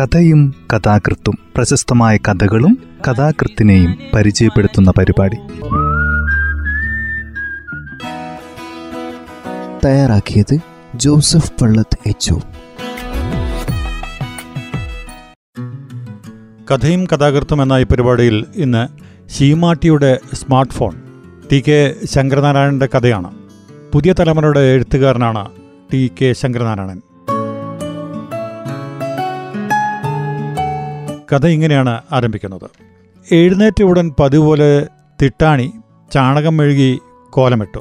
കഥയും കഥാകൃത്തും പ്രശസ്തമായ കഥകളും കഥാകൃത്തിനെയും പരിചയപ്പെടുത്തുന്ന പരിപാടി. തയ്യാറാക്കിയത് ജോസഫ് പള്ളത്ത് എച്ച് കഥയും കഥാകൃത്തും എന്ന ഈ പരിപാടിയിൽ ഇന്ന് ശീമാട്ടിയുടെ സ്മാർട്ട് ഫോൺ ടി കെ ശങ്കരനാരായണന്റെ കഥയാണ്. പുതിയ തലമുറയുടെ എഴുത്തുകാരനാണ് ടി കെ ശങ്കരനാരായണൻ. കഥ ഇങ്ങനെയാണ് ആരംഭിക്കുന്നത്. എഴുന്നേറ്റ ഉടൻ പതിപോലെ തിട്ടാണി ചാണകം മെഴുകി കോലമിട്ടു.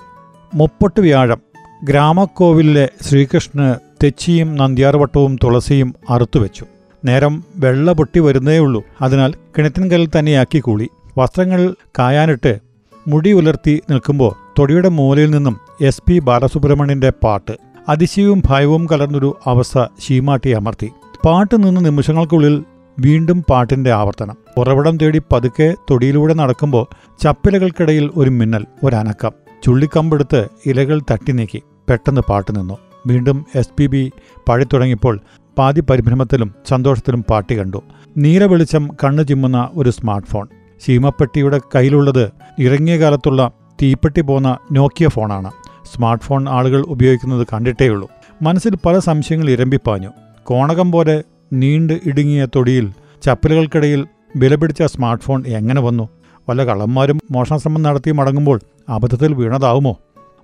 മുപ്പട്ട് വ്യാഴം ഗ്രാമക്കോവിലിലെ ശ്രീകൃഷ്ണന് തെച്ചിയും നന്ദ്യാർവട്ടവും തുളസിയും അറുത്തുവെച്ചു നേരം വെള്ള പൊട്ടി വരുന്നേയുള്ളൂ. അതിനാൽ കിണറ്റിൻകല്ലിൽ തന്നെയാക്കി കൂളി. വസ്ത്രങ്ങൾ കായാനിട്ട് മുടി ഉലർത്തി നിൽക്കുമ്പോൾ തൊടിയുടെ മൂലയിൽ നിന്നും എസ് പി ബാലസുബ്രഹ്മണ്യന്റെ പാട്ട് അതിശയവും ഭയവും കലർന്നൊരു അവസ്ഥ ശീമാട്ടി അമർത്തി. പാട്ട് നിന്ന് നിമിഷങ്ങൾക്കുള്ളിൽ വീണ്ടും പാട്ടിന്റെ ആവർത്തനം. ഉറവിടം തേടി പതുക്കെ തൊടിയിലൂടെ നടക്കുമ്പോൾ ചപ്പിലകൾക്കിടയിൽ ഒരു മിന്നൽ ഒരനക്കം ചുള്ളിക്കമ്പെടുത്ത് ഇലകൾ തട്ടി നീക്കി. പെട്ടെന്ന് പാട്ട് നിന്നു. വീണ്ടും എസ് പി ബി പാടിത്തുടങ്ങിയപ്പോൾ പാതി പരിഭ്രമത്തിലും സന്തോഷത്തിലും പാട്ടി കണ്ടു. നീല വെളിച്ചം കണ്ണു ചിമ്മുന്ന ഒരു സ്മാർട്ട് ഫോൺ ശീമപ്പെട്ടിയുടെ കയ്യിലുള്ളത് ഇറങ്ങിയ കാലത്തുള്ള തീപ്പെട്ടി പോന്ന നോക്കിയ ഫോണാണ്. സ്മാർട്ട് ഫോൺ ആളുകൾ ഉപയോഗിക്കുന്നത് കണ്ടിട്ടേയുള്ളൂ. മനസ്സിൽ പല സംശയങ്ങൾ ഇരമ്പിപ്പാഞ്ഞു. കോണകം പോലെ നീണ്ട് ഇടുങ്ങിയ തൊടിയിൽ ചപ്പലുകൾക്കിടയിൽ വിലപിടിച്ച സ്മാർട്ട് ഫോൺ എങ്ങനെ വന്നു? വല്ല കള്ളന്മാരും മോഷണശ്രമം നടത്തി മടങ്ങുമ്പോൾ അബദ്ധത്തിൽ വീണതാവുമോ?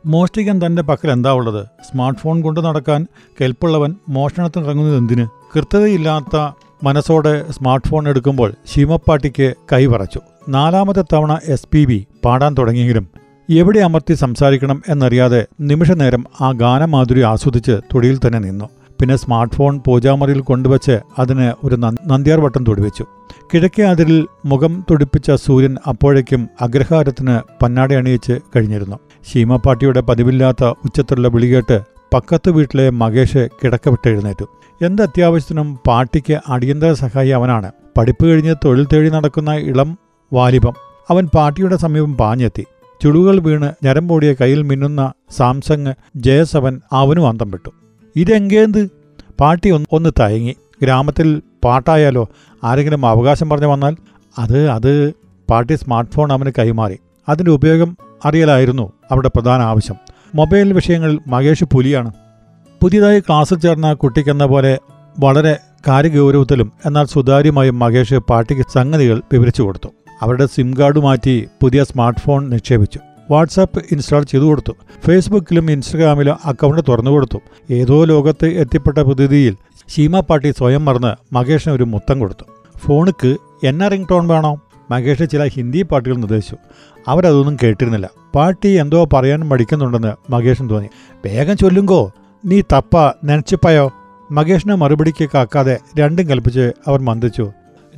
മോഷ്ടിക്കാൻ തന്റെ പക്കൽ എന്താ ഉള്ളത്? സ്മാർട്ട് ഫോൺ കൊണ്ട് നടക്കാൻ കെൽപ്പുള്ളവൻ മോഷണത്തിനിറങ്ങുന്നത് എന്തിന്? കൃത്യതയില്ലാത്ത മനസ്സോടെ സ്മാർട്ട് ഫോൺ എടുക്കുമ്പോൾ ശീമപ്പാട്ടിക്ക് കൈവറച്ചു നാലാമത്തെ തവണ എസ് പി ബി പാടാൻ തുടങ്ങിയെങ്കിലും എവിടെ അമർത്തി സംസാരിക്കണം എന്നറിയാതെ നിമിഷനേരം ആ ഗാനമാധുരി ആസ്വദിച്ച് തൊടിയിൽ തന്നെ നിന്നു. പിന്നെ സ്മാർട്ട് ഫോൺ പൂജാമുറിയിൽ കൊണ്ടുവച്ച് അതിന് ഒരു നന്ദ്യാർ വട്ടം തൊടിവെച്ചു. കിഴക്കേ അതിരിൽ മുഖം തുടിപ്പിച്ച സൂര്യൻ അപ്പോഴേക്കും അഗ്രഹാരത്തിന് പന്നാടി അണിയിച്ച് കഴിഞ്ഞിരുന്നു. ശീമപ്പാട്ടിയുടെ പതിവില്ലാത്ത ഉച്ചത്തിലുള്ള വിളികേട്ട് പക്കത്ത് വീട്ടിലെ മകേഷ് കിടക്ക വിട്ടെഴുന്നേറ്റു എന്ത് അത്യാവശ്യത്തിനും പാട്ടിക്ക് അടിയന്തര സഹായി അവനാണ്. പഠിപ്പ് കഴിഞ്ഞ് തൊഴിൽ തേടി നടക്കുന്ന ഇളം വാലിബം. അവൻ പാട്ടിയുടെ സമീപം പാഞ്ഞെത്തി. ചുളുകൾ വീണ് ഞരമ്പോടിയ കയ്യിൽ മിന്നുന്ന സാംസങ് ജയസവൻ അവനും അന്തം വിട്ടു. ഇതെങ്കേന്ത്? പാട്ടി ഒന്ന് തയങ്ങി. ഗ്രാമത്തിൽ പാട്ടായാലോ? ആരെങ്കിലും അവകാശം പറഞ്ഞു വന്നാൽ അത് അത് പാട്ടി സ്മാർട്ട് ഫോൺ അവന് കൈമാറി. അതിന്റെ ഉപയോഗം അറിയലായിരുന്നു അവിടെ പ്രധാന ആവശ്യം. മൊബൈൽ വിഷയങ്ങളിൽ മഹേഷ് പുലിയാണ്. പുതിയതായി ക്ലാസ്സിൽ ചേർന്ന കുട്ടിക്കെന്ന പോലെ വളരെ കാര്യഗൗരവത്തിലും എന്നാൽ സുതാര്യമായും മഹേഷ് പാട്ടിക്ക് സംഗതികൾ വിവരിച്ചു കൊടുത്തു. അവരുടെ സിം കാർഡ് മാറ്റി പുതിയ സ്മാർട്ട് ഫോൺ നിക്ഷേപിച്ചു. വാട്സാപ്പ് ഇൻസ്റ്റാൾ ചെയ്തു കൊടുത്തു. ഫേസ്ബുക്കിലും ഇൻസ്റ്റഗ്രാമിലും അക്കൗണ്ട് തുറന്നു കൊടുത്തു. ഏതോ ലോകത്ത് എത്തിപ്പെട്ട പ്രതിനിധിയിൽ ഷീമ പാട്ടി സ്വയം മറന്ന് മകേഷിന് ഒരു മുത്തം കൊടുത്തു. ഫോണിക്ക് എന്ന റിംഗ് ടോൺ വേണോ? മകേഷ് ചില ഹിന്ദി പാട്ടുകൾ നിർദ്ദേശിച്ചു. അവരതൊന്നും കേട്ടിരുന്നില്ല. പാട്ടി എന്തോ പറയാൻ മടിക്കുന്നുണ്ടെന്ന് മകേഷിന് തോന്നി. വേഗം ചൊല്ലുങ്കോ. നീ തപ്പ നനച്ചിപ്പയോ? മകേഷിനെ മറുപടിക്ക് കാക്കാതെ രണ്ടും കൽപ്പിച്ച് അവർ മന്ദിച്ചു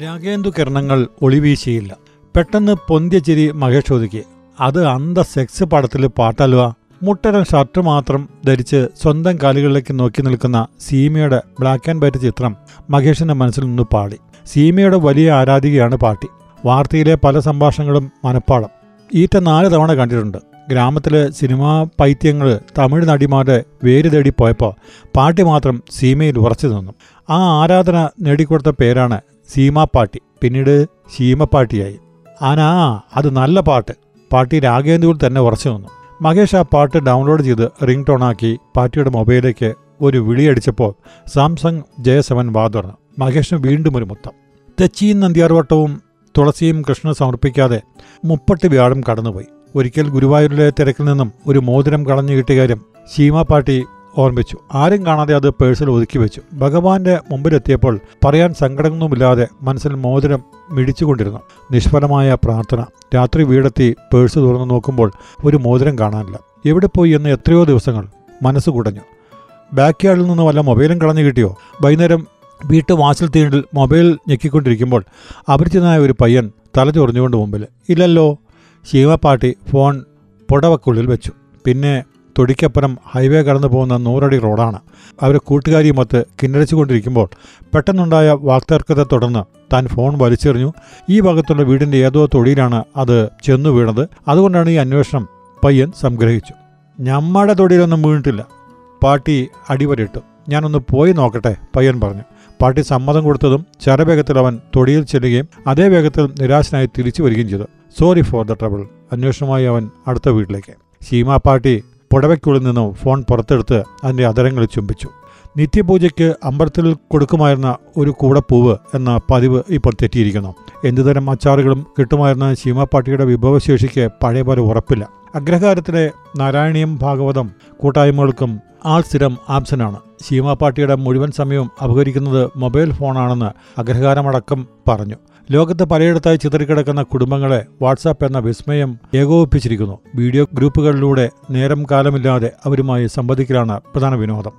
രാഗേന്ദു കിരണങ്ങൾ ഒളിവീശിയില്ല. പെട്ടെന്ന് പൊന്തിയ ചിരി മകേഷ് ഒതുക്കി അത് അന്ത സെക്സ് പടത്തിൽ പാട്ടല്ലുവാ മുട്ടരം ഷർട്ട് മാത്രം ധരിച്ച് സ്വന്തം കാലുകളിലേക്ക് നോക്കി നിൽക്കുന്ന സീമയുടെ ബ്ലാക്ക് ആൻഡ് വൈറ്റ് ചിത്രം മഹേഷിന്റെ മനസ്സിൽ നിന്ന് പാടി സീമയുടെ വലിയ ആരാധികയാണ് പാട്ടി. വാർത്തയിലെ പല സംഭാഷണങ്ങളും മനപ്പാടം. ഈറ്റ നാല് തവണ കണ്ടിട്ടുണ്ട്. ഗ്രാമത്തിലെ സിനിമാ പൈത്യങ്ങൾ തമിഴ് നടിമാരുടെ വേര് തേടി പോയപ്പോൾ പാട്ടി മാത്രം സീമയിൽ ഉറച്ചു നിന്നു. ആ ആരാധന നേടിക്കൊടുത്ത പേരാണ് സീമാപ്പാട്ടി പിന്നീട് ശീമപ്പാട്ടിയായി ആനാ അത് നല്ല പാട്ട്. പാട്ടി രാഗേന്ദ്രൂർ തന്നെ ഉറച്ചു നിന്നു. മഹേഷ് ആ പാട്ട് ഡൗൺലോഡ് ചെയ്ത് റിംഗ് ടോണാക്കി പാട്ടിയുടെ മൊബൈലിലേക്ക് ഒരു വിളിയടിച്ചപ്പോൾ സാംസങ് ജെ സെവൻ വാതുറന്നു മഹേഷിന് വീണ്ടും ഒരു മുത്തം. തെച്ചിയും നന്ദിയാർവട്ടവും തുളസിയും കൃഷ്ണ സമർപ്പിക്കാതെ മുപ്പട്ട് വ്യാഴം കടന്നുപോയി. ഒരിക്കൽ ഗുരുവായൂരിലെ തിരക്കിൽ നിന്നും ഒരു മോതിരം കളഞ്ഞു കിട്ടിയ കാര്യം ശീമ പാട്ടി ഓർമ്മിച്ചു ആരും കാണാതെ അത് പേഴ്സിൽ ഒതുക്കി വെച്ചു. ഭഗവാന്റെ മുമ്പിലെത്തിയപ്പോൾ പറയാൻ സങ്കടമൊന്നുമില്ലാതെ മനസ്സിൽ മോതിരം മിടിച്ചുകൊണ്ടിരുന്നു. നിഷ്ഫലമായ പ്രാർത്ഥന. രാത്രി വീടെത്തി പേഴ്സ് തുറന്നു നോക്കുമ്പോൾ ഒരു മോതിരം കാണാനില്ല. എവിടെ പോയി എന്ന് എത്രയോ ദിവസങ്ങൾ മനസ്സ് കുടഞ്ഞു. ബാക്ക് യാർഡിൽ നിന്ന് വല്ല മൊബൈലും കളഞ്ഞു കിട്ടിയോ? വൈകുന്നേരം വീട്ടു വാസിൽ തീണ്ടിൽ മൊബൈൽ ഞെക്കിക്കൊണ്ടിരിക്കുമ്പോൾ അപരിചിതനായ ഒരു പയ്യൻ തല ചൊറിഞ്ഞുകൊണ്ട് മുമ്പിൽ ഇല്ലല്ലോ. ശീമപ്പാട്ടി ഫോൺ പുടവക്കുള്ളിൽ വെച്ചു. പിന്നെ തൊടിക്കപ്പുറം ഹൈവേ കടന്നു പോകുന്ന നൂറടി റോഡാണ്. അവർ കൂട്ടുകാരിയുമൊത്ത് കിന്നടിച്ചുകൊണ്ടിരിക്കുമ്പോൾ പെട്ടെന്നുണ്ടായ വാക്തർക്കത്തെ തുടർന്ന് താൻ ഫോൺ വലിച്ചെറിഞ്ഞു. ഈ ഭാഗത്തുള്ള വീടിന്റെ ഏതോ തൊടിയിലാണ് അത് ചെന്നു വീണത്. അതുകൊണ്ടാണ് ഈ അന്വേഷണം പയ്യൻ സംഗ്രഹിച്ചു. ഞമ്മടെ തൊടിയിലൊന്നും വീണിട്ടില്ല. പാട്ടി അടിവരിട്ടു ഞാനൊന്ന് പോയി നോക്കട്ടെ പയ്യൻ പറഞ്ഞു. പാട്ടി സമ്മതം കൊടുത്തതും ചരവേഗത്തിൽ അവൻ തൊടിയിൽ ചെല്ലുകയും അതേ വേഗത്തിൽ നിരാശനായി തിരിച്ചു വരികയും ചെയ്തു. സോറി ഫോർ ദ ട്രബിൾ അന്വേഷണമായി അവൻ അടുത്ത വീട്ടിലേക്ക്. സീമ പാർട്ടി പുടവയ്ക്കുള്ളിൽ നിന്നും ഫോൺ പുറത്തെടുത്ത് അതിന്റെ അതരങ്ങളിൽ ചുംബിച്ചു. നിത്യപൂജയ്ക്ക് അമ്പലത്തിൽ കൊടുക്കുമായിരുന്ന ഒരു കൂടപ്പൂവ് എന്ന പതിവ് ഇപ്പോൾ തെറ്റിയിരിക്കുന്നു. എന്തുതരം അച്ചാറുകളും കിട്ടുമായിരുന്ന ശീമാപ്പാട്ടിയുടെ വിഭവശേഷിക്ക് പഴയപോലെ ഉറപ്പില്ല. അഗ്രഹാരത്തിലെ നാരായണീയം ഭാഗവതം കൂട്ടായ്മകൾക്കും ആൾ സ്ഥിരം ആബ്സനാണ്. ശീമാപ്പാട്ടിയുടെ മുഴുവൻ സമയവും അപഹരിക്കുന്നത് മൊബൈൽ ഫോണാണെന്ന് അഗ്രഹാരമടക്കം പറഞ്ഞു. ലോകത്ത് പലയിടത്തായി ചിതറിക്കിടക്കുന്ന കുടുംബങ്ങളെ വാട്സാപ്പ് എന്ന വിസ്മയം ഏകോപിപ്പിച്ചിരിക്കുന്നു. വീഡിയോ ഗ്രൂപ്പുകളിലൂടെ നേരം കാലമില്ലാതെ അവരുമായി സംവദിക്കലാണ് പ്രധാന വിനോദം.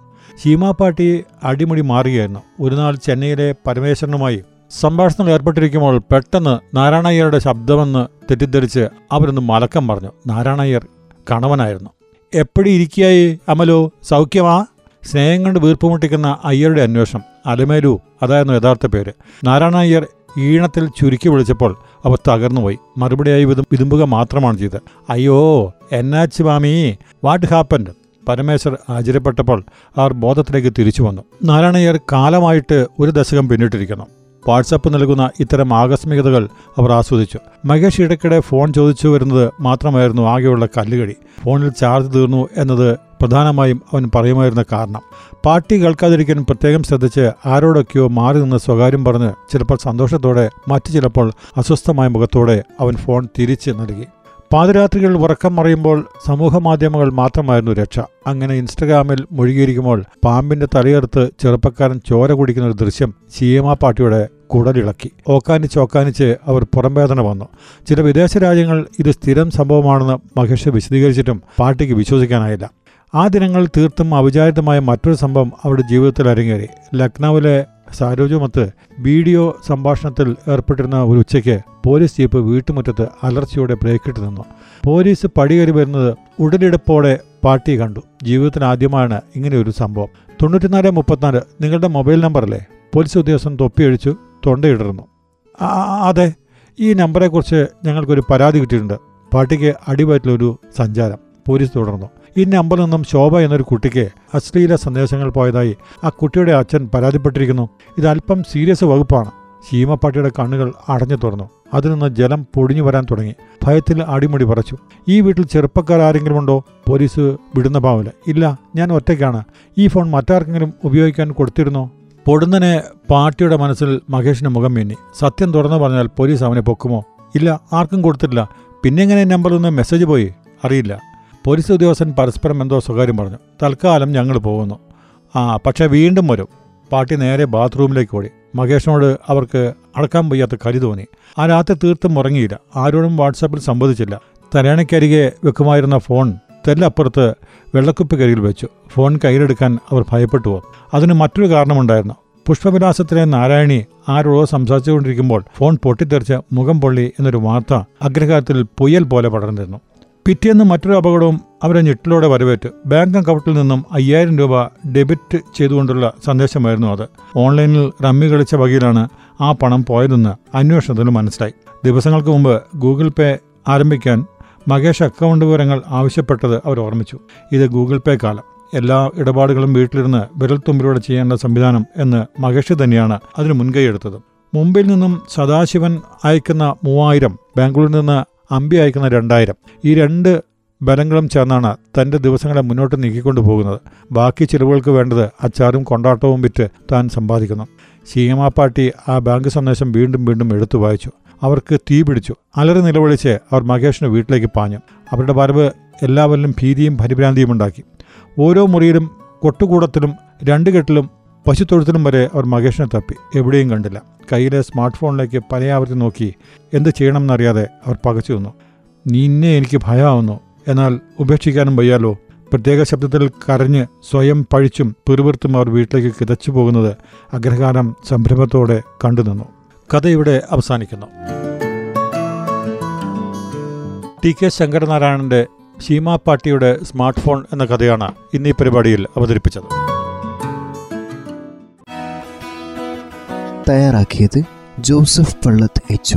സീമാപ്പാട്ടി അടിമുടി മാറുകയായിരുന്നു. ഒരുനാൾ ചെന്നൈയിലെ പരമേശ്വരനുമായി സംഭാഷണത്തിൽ ഏർപ്പെട്ടിരിക്കുമ്പോൾ പെട്ടെന്ന് നാരായണയ്യരുടെ ശബ്ദമെന്ന് തെറ്റിദ്ധരിച്ച് അവരൊന്ന് മലക്കം പറഞ്ഞു നാരായണയ്യർ കണവനായിരുന്നു. എപ്പോഴും ഇരിക്കായി അമലോ? സൗഖ്യമാ? സ്നേഹം കൊണ്ട് വീർപ്പുമുട്ടിക്കുന്ന അയ്യരുടെ അന്വേഷണം. അലമേലു അതായിരുന്നു യഥാർത്ഥ പേര്. നാരായണയ്യർ ഈണത്തിൽ ചുരുക്കി വിളിച്ചപ്പോൾ അവർ തകർന്നുപോയി. മറുപടിയായി വിതും വിതുമ്പുക മാത്രമാണ് ചെയ്തത്. അയ്യോ എന്നാച്ച് മാമി വാട്ട് ഹാപ്പൻഡ് പരമേശ്വർ ആശ്ചര്യപ്പെട്ടപ്പോൾ അവർ ബോധത്തിലേക്ക് തിരിച്ചു വന്നു. നാരായണയ്യർ കാലമായിട്ട് ഒരു ദശകം പിന്നിട്ടിരിക്കുന്നു. വാട്സപ്പ് നൽകുന്ന ഇത്തരം ആകസ്മികതകൾ അവർ ആസ്വദിച്ചു. മഹേഷ് ഇടയ്ക്കിടെ ഫോൺ ചോദിച്ചു വരുന്നത് മാത്രമായിരുന്നു ആകെയുള്ള കല്ലുകടി. ഫോണിൽ ചാർജ് തീർന്നു എന്നത് പ്രധാനമായും അവൻ പറയുമായിരുന്ന കാരണം. പാർട്ടി കേൾക്കാതിരിക്കാൻ പ്രത്യേകം ശ്രദ്ധിച്ച് ആരോടൊക്കെയോ മാറി നിന്ന് സ്വകാര്യം പറഞ്ഞ് ചിലപ്പോൾ സന്തോഷത്തോടെ മറ്റു ചിലപ്പോൾ അസ്വസ്ഥമായ മുഖത്തോടെ അവൻ ഫോൺ തിരിച്ച് നൽകി. പാതിരാത്രികളിൽ ഉറക്കം മറിയുമ്പോൾ സമൂഹമാധ്യമങ്ങൾ മാത്രമായിരുന്നു രക്ഷ. അങ്ങനെ ഇൻസ്റ്റഗ്രാമിൽ മുഴുകിയിരിക്കുമ്പോൾ പാമ്പിന്റെ തലയെടുത്ത് ചെറുപ്പക്കാരൻ ചോര കുടിക്കുന്ന ഒരു ദൃശ്യം സീമ പാർട്ടിയുടെ കുടലിളക്കി. ഓക്കാനിച്ച് ഓക്കാനിച്ച് അവർ പുറംവേദന വന്നു. ചില വിദേശ രാജ്യങ്ങൾ ഇത് സ്ഥിരം സംഭവമാണെന്ന് മഹേഷ് വിശദീകരിച്ചിട്ടും പാർട്ടിക്ക് വിശ്വസിക്കാനായില്ല. ആ ദിനങ്ങൾ തീർത്തും അവിചാരിതമായ മറ്റൊരു സംഭവം അവരുടെ ജീവിതത്തിൽ അരങ്ങേറി. ലക്നൌവിലെ സാരോജുമത്ത് വീഡിയോ സംഭാഷണത്തിൽ ഏർപ്പെട്ടിരുന്ന ഒരു ഉച്ചയ്ക്ക് പോലീസ് ജീപ്പ് വീട്ടുമുറ്റത്ത് അലർച്ചയോടെ ബ്രേക്കിട്ട് നിന്നു. പോലീസ് പടികയറി വരുന്നത് ഉടലെടുപ്പോടെ പാർട്ടി കണ്ടു. ജീവിതത്തിൽ ആദ്യമാണ് ഇങ്ങനെ ഒരു സംഭവം. തൊണ്ണൂറ്റിനാല് മുപ്പത്തിനാല് നിങ്ങളുടെ മൊബൈൽ നമ്പറല്ലേ? പോലീസ് ഉദ്യോഗസ്ഥൻ തൊപ്പിയഴിച്ചു. തൊണ്ടയിടറുന്നു ആ, അതെ ഈ നമ്പറെക്കുറിച്ച് ഞങ്ങൾക്കൊരു പരാതി കിട്ടിയിട്ടുണ്ട്. പാർട്ടിക്ക് അടിവയറ്റിലൊരു സഞ്ചാരം. പോലീസ് തുടർന്നു. ഈ നമ്പറിൽ നിന്നും ശോഭ എന്നൊരു കുട്ടിക്ക് അശ്ലീല സന്ദേശങ്ങൾ പോയതായി ആ കുട്ടിയുടെ അച്ഛൻ പരാതിപ്പെട്ടിരിക്കുന്നു. ഇത് അല്പം സീരിയസ് വകുപ്പാണ്. ശീമപ്പാട്ടിയുടെ കണ്ണുകൾ അടഞ്ഞു തുറന്നു. അതിൽ നിന്ന് ജലം പൊടിഞ്ഞു വരാൻ തുടങ്ങി. ഭയത്തിൽ അടിമുടി പറച്ചു. ഈ വീട്ടിൽ ചെറുപ്പക്കാർ ആരെങ്കിലും ഉണ്ടോ? പോലീസ് വിടുന്ന പാവില്ല ഇല്ല ഞാൻ ഒറ്റയ്ക്കാണ്. ഈ ഫോൺ മറ്റാർക്കെങ്കിലും ഉപയോഗിക്കാൻ കൊടുത്തിരുന്നോ? പൊടുന്നനെ പാർട്ടിയുടെ മനസ്സിൽ മഹേഷിന് മുഖം മിന്നി സത്യം തുറന്നു പറഞ്ഞാൽ പോലീസ് അവനെ പൊക്കുമോ? ഇല്ല ആർക്കും കൊടുത്തിട്ടില്ല. പിന്നെ എങ്ങനെ നമ്പറിൽ മെസ്സേജ് പോയി? അറിയില്ല. പോലീസ് ഉദ്യോഗസ്ഥൻ പരസ്പരം എന്തോ സ്വകാര്യം പറഞ്ഞു. തൽക്കാലം ഞങ്ങൾ പോകുന്നു. ആ പക്ഷേ വീണ്ടും വരും. പാർട്ടി നേരെ ബാത്റൂമിലേക്ക് ഓടി. മഹേഷിനോട് അവർക്ക് അടക്കാൻ വയ്യാത്ത കരി തോന്നി. ആ രാത്രി തീർത്തും ഉറങ്ങിയില്ല. ആരോടും വാട്സാപ്പിൽ സംവദിച്ചില്ല. തലയണയ്ക്കരികെ വെക്കുമായിരുന്ന ഫോൺ തെല്ലപ്പുറത്ത് വെള്ളക്കുപ്പ് കരിയിൽ വെച്ചു. ഫോൺ കയ്യിലെടുക്കാൻ അവർ ഭയപ്പെട്ടു പോകും അതിന് മറ്റൊരു കാരണമുണ്ടായിരുന്നു. പുഷ്പവിലാസത്തിലെ നാരായണി ആരോടോ സംസാരിച്ചുകൊണ്ടിരിക്കുമ്പോൾ ഫോൺ പൊട്ടിത്തെറിച്ച് മുഖം പൊള്ളി എന്നൊരു വാർത്ത അഗ്രഹാരത്തിൽ പുയൽ പോലെ പടർന്നിരുന്നു. പിറ്റേന്ന് മറ്റൊരു അപകടവും അവരെ ഞെട്ടിലോടെ വരവേറ്റു. ബാങ്ക് അക്കൗണ്ടിൽ നിന്നും അയ്യായിരം രൂപ ഡെബിറ്റ് ചെയ്തുകൊണ്ടുള്ള സന്ദേശമായിരുന്നു അത്. ഓൺലൈനിൽ റമ്മി കളിച്ച വകയിലാണ് ആ പണം പോയതെന്ന് അന്വേഷണത്തിന് മനസ്സിലായി. ദിവസങ്ങൾക്ക് മുമ്പ് ഗൂഗിൾ പേ ആരംഭിക്കാൻ മകേഷ് അക്കൗണ്ട് വിവരങ്ങൾ ആവശ്യപ്പെട്ടത് അവർ ഓർമ്മിച്ചു. ഇത് ഗൂഗിൾ പേ കാലം. എല്ലാ ഇടപാടുകളും വീട്ടിലിരുന്ന് വിരൽത്തുമ്പിലൂടെ ചെയ്യേണ്ട സംവിധാനം എന്ന് മകേഷ് തന്നെയാണ് അതിന് മുൻകൈയെടുത്തത് മുംബൈയിൽ നിന്നും സദാശിവൻ അയക്കുന്ന മൂവായിരം ബാംഗ്ലൂരിൽ നിന്ന് അമ്പി അയക്കുന്ന രണ്ടായിരം ഈ രണ്ട് ബലങ്ങളും ചേർന്നാണ് തന്റെ ദിവസങ്ങളെ മുന്നോട്ട് നീക്കിക്കൊണ്ടു പോകുന്നത്. ബാക്കി ചിലവുകൾക്ക് വേണ്ടത് അച്ചാറും കൊണ്ടാട്ടവും വിറ്റ് താൻ സമ്പാദിക്കുന്നു. ശീമാപ്പാട്ടി ആ ബാങ്ക് സന്ദേശം വീണ്ടും വീണ്ടും എടുത്തു വായിച്ചു. അവർക്ക് തീ പിടിച്ചു. അലറി നിലവിളിച്ച് അവർ മഹേഷിന് വീട്ടിലേക്ക് പാഞ്ഞു. അവരുടെ വരവ് എല്ലാവരിലും ഭീതിയും പരിഭ്രാന്തിയും ഉണ്ടാക്കി. ഓരോ മുറിയിലും കൊട്ടുകൂടത്തിലും രണ്ട് കെട്ടിലും പശുത്തൊഴുത്തിലും വരെ അവർ മഹേഷിനെ തപ്പി. എവിടെയും കണ്ടില്ല. കയ്യിലെ സ്മാർട്ട് ഫോണിലേക്ക് പലയാവർത്തി നോക്കി എന്ത് ചെയ്യണമെന്നറിയാതെ അവർ പകച്ചു നിന്നു. നിന്നെ എനിക്ക് ഭയമാവുന്നു എന്നാൽ ഉപേക്ഷിക്കാനും വയ്യാലോ? പ്രത്യേക ശബ്ദത്തിൽ കരഞ്ഞ് സ്വയം പഴിച്ചും പിറുപിറുത്തും അവർ വീട്ടിലേക്ക് കിതച്ചു പോകുന്നത് അഗ്രഹാരം സംരംഭത്തോടെ കണ്ടുനിന്നു. കഥ ഇവിടെ അവസാനിക്കുന്നു. ടി കെ ശങ്കരനാരായണന്റെ ശീമാ പാട്ടിയുടെ സ്മാർട്ട് ഫോൺ എന്ന കഥയാണ് ഇന്നീ പരിപാടിയിൽ അവതരിപ്പിച്ചത്. തയ്യാറാക്കിയത് ജോസഫ് പള്ളത്ത് എച്ച്